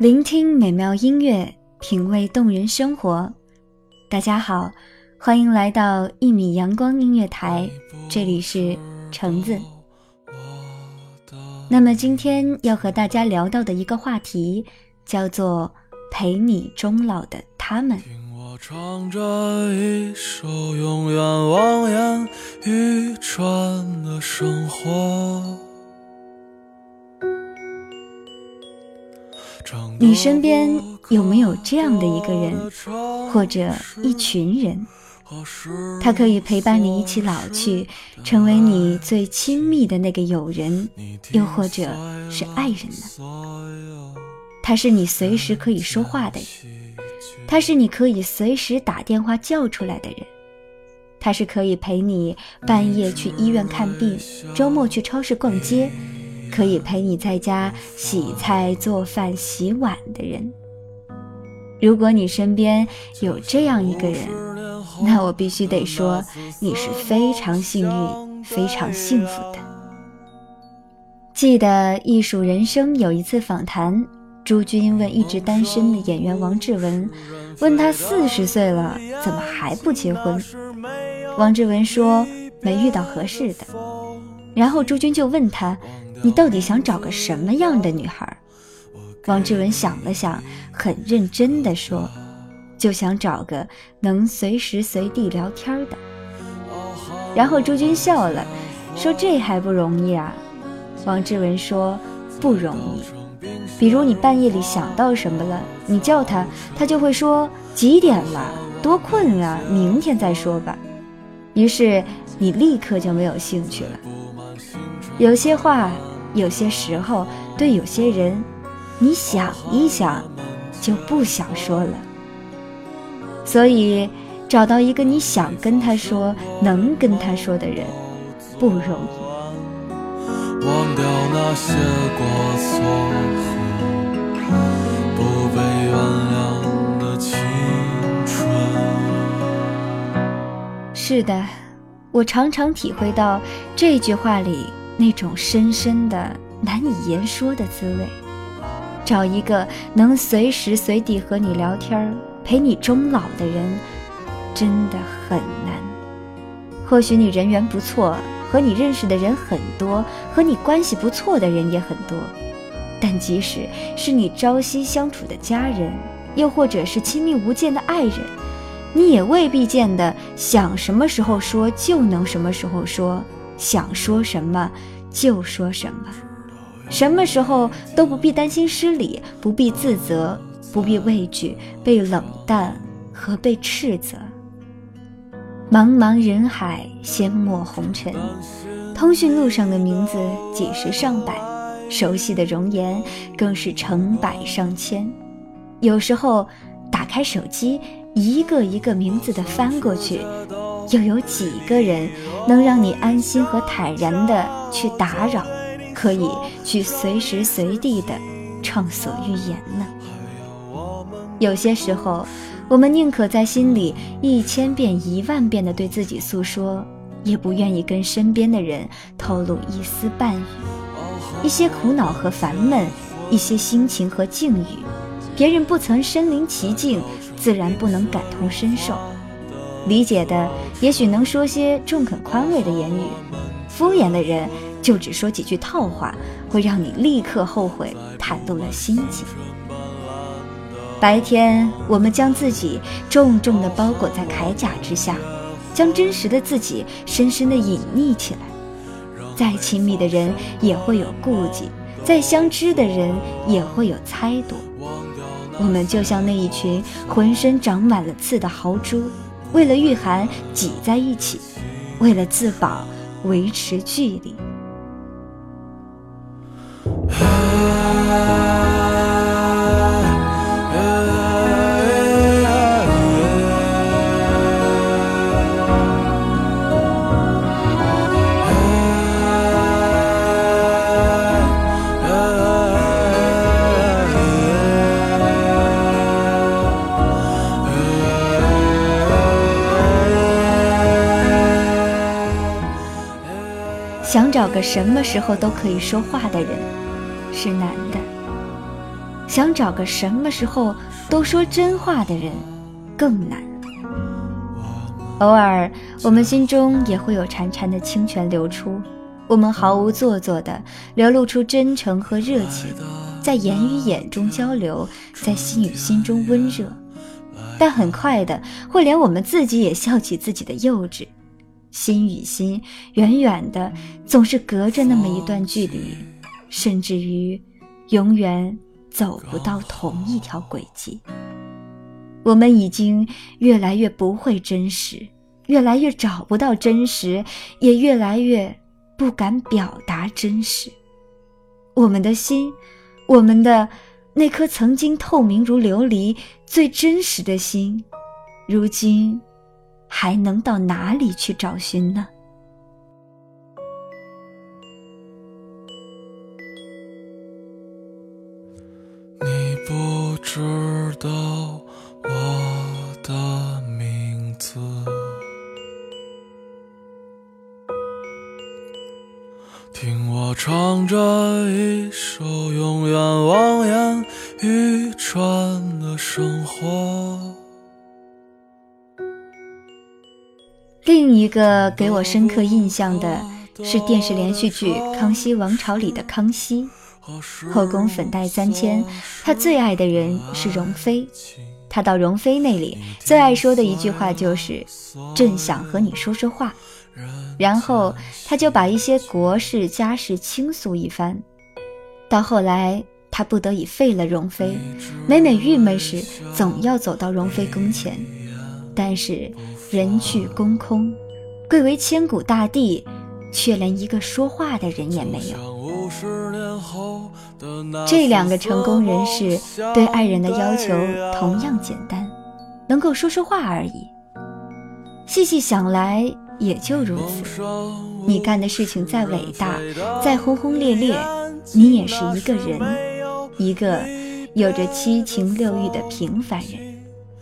聆听美妙音乐，品味动人生活。大家好，欢迎来到一米阳光音乐台，这里是橙子。那么今天要和大家聊到的一个话题叫做“陪你终老的他们听我唱着一首永远望眼欲穿的生活。”。你身边有没有这样的一个人，或者一群人？他可以陪伴你一起老去，成为你最亲密的那个友人，又或者是爱人呢？他是你随时可以说话的人，他是你可以随时打电话叫出来的人，他是可以陪你半夜去医院看病，周末去超市逛街，可以陪你在家洗菜、做饭、洗碗的人。如果你身边有这样一个人，那我必须得说，你是非常幸运、非常幸福的。记得《艺术人生》有一次访谈，朱军问一直单身的演员王志文，问他四十岁了怎么还不结婚？王志文说没遇到合适的。然后朱军就问他，你到底想找个什么样的女孩？王志文想了想，很认真地说：“就想找个能随时随地聊天的。”然后朱军笑了，说：“这还不容易啊？”王志文说：“不容易。比如你半夜里想到什么了，你叫他，他就会说几点了，多困啊，明天再说吧。于是你立刻就没有兴趣了。有些话，有些时候，对有些人。”你想一想，就不想说了。所以，找到一个你想跟他说、能跟他说的人，不容易。忘掉那些过错不被原谅的青春。是的，我常常体会到这句话里那种深深的、难以言说的滋味。找一个能随时随地和你聊天、陪你终老的人，真的很难。或许你人缘不错，和你认识的人很多，和你关系不错的人也很多，但即使是你朝夕相处的家人，又或者是亲密无间的爱人，你也未必见得想什么时候说就能什么时候说，想说什么就说什么。什么时候都不必担心失礼，不必自责，不必畏惧被冷淡和被斥责。茫茫人海，阡陌红尘，通讯录上的名字几十上百，熟悉的容颜更是成百上千。有时候，打开手机，一个一个名字的翻过去，又有几个人能让你安心和坦然的去打扰，可以去随时随地的畅所欲言呢？有些时候，我们宁可在心里一千遍、一万遍的对自己诉说，也不愿意跟身边的人透露一丝半语。一些苦恼和烦闷，一些心情和境遇，别人不曾身临其境，自然不能感同身受。理解的也许能说些中肯宽慰的言语，敷衍的人就只说几句套话，会让你立刻后悔袒露了心情。白天，我们将自己重重地包裹在铠甲之下，将真实的自己深深地隐匿起来。再亲密的人也会有顾忌，再相知的人也会有猜度。我们就像那一群浑身长满了刺的豪猪。为了御寒挤在一起，为了自保维持距离。找个什么时候都可以说话的人，是难的；想找个什么时候都说真话的人，更难。偶尔，我们心中也会有潺潺的清泉流出，我们毫无做作的流露出真诚和热情，在言与眼中交流，在心与心中温热。但很快的，会连我们自己也笑起自己的幼稚。心与心，远远的，总是隔着那么一段距离，甚至于，永远走不到同一条轨迹。我们已经越来越不会真实，越来越找不到真实，也越来越不敢表达真实。我们的心，我们的那颗曾经透明如琉璃、最真实的心，如今。还能到哪里去找寻呢？另一个给我深刻印象的是电视连续剧《康熙王朝》里的康熙，后宫粉黛三千，他最爱的人是容妃。他到容妃那里，最爱说的一句话就是“朕想和你说说话”，然后他就把一些国事家事倾诉一番。到后来，他不得已废了容妃，每每郁闷时，总要走到容妃宫前，但是。人去宫空，贵为千古大帝，却连一个说话的人也没有。这两个成功人士对爱人的要求同样简单，能够说说话而已。细细想来，也就如此。你干的事情再伟大，再轰轰烈烈，你也是一个人，一个有着七情六欲的平凡人。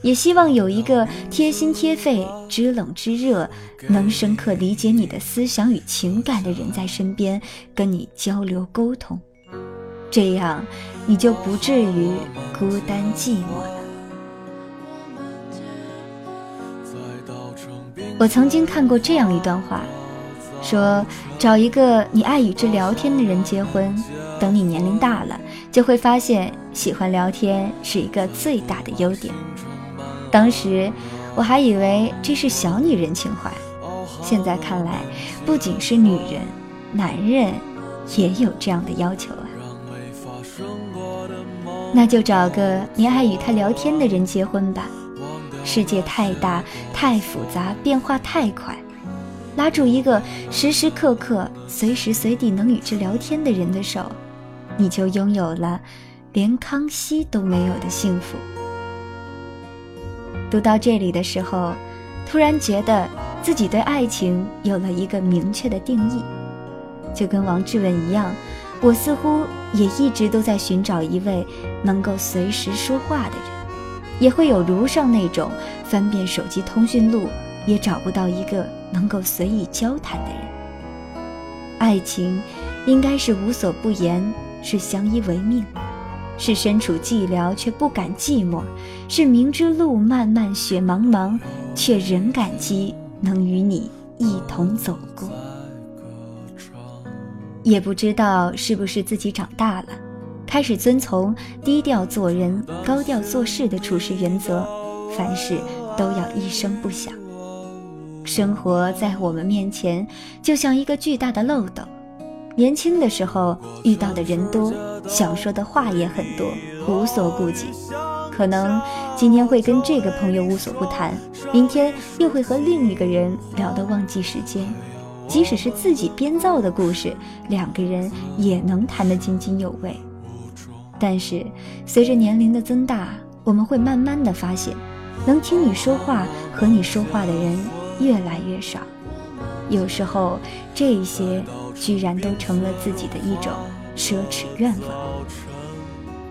也希望有一个贴心贴肺、知冷知热、能深刻理解你的思想与情感的人在身边，跟你交流沟通，这样你就不至于孤单寂寞了。我曾经看过这样一段话，说找一个你爱与之聊天的人结婚，等你年龄大了，就会发现喜欢聊天是一个最大的优点。当时我还以为这是小女人情怀，现在看来，不仅是女人，男人也有这样的要求啊。那就找个你爱与他聊天的人结婚吧。世界太大太复杂，变化太快，拉住一个时时刻刻、随时随地能与之聊天的人的手，你就拥有了连康熙都没有的幸福。读到这里的时候，突然觉得自己对爱情有了一个明确的定义。就跟王志文一样，我似乎也一直都在寻找一位能够随时说话的人，也会有如上那种翻遍手机通讯录也找不到一个能够随意交谈的人。爱情，应该是无所不言，是相依为命。是身处寂寥却不敢寂寞，是明知路漫漫雪茫茫，却仍感激能与你一同走过。也不知道是不是自己长大了，开始遵从低调做人、高调做事的处事原则，凡事都要一声不响。生活在我们面前，就像一个巨大的漏斗。年轻的时候遇到的人多，想说的话也很多，无所顾忌。可能今天会跟这个朋友无所不谈，明天又会和另一个人聊得忘记时间。即使是自己编造的故事，两个人也能谈得津津有味。但是随着年龄的增大，我们会慢慢的发现，能听你说话、和你说话的人越来越少。有时候，这一些居然都成了自己的一种奢侈愿望。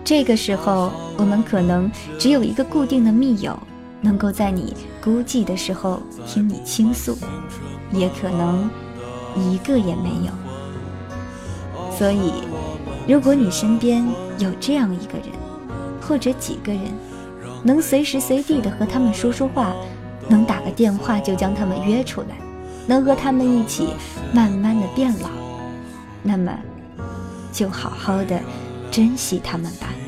这个时候，我们可能只有一个固定的密友，能够在你孤寂的时候听你倾诉，也可能一个也没有。所以，如果你身边有这样一个人，或者几个人，能随时随地的和他们说说话，能打个电话就将他们约出来。能和他们一起慢慢的变老，那么就好好的珍惜他们吧。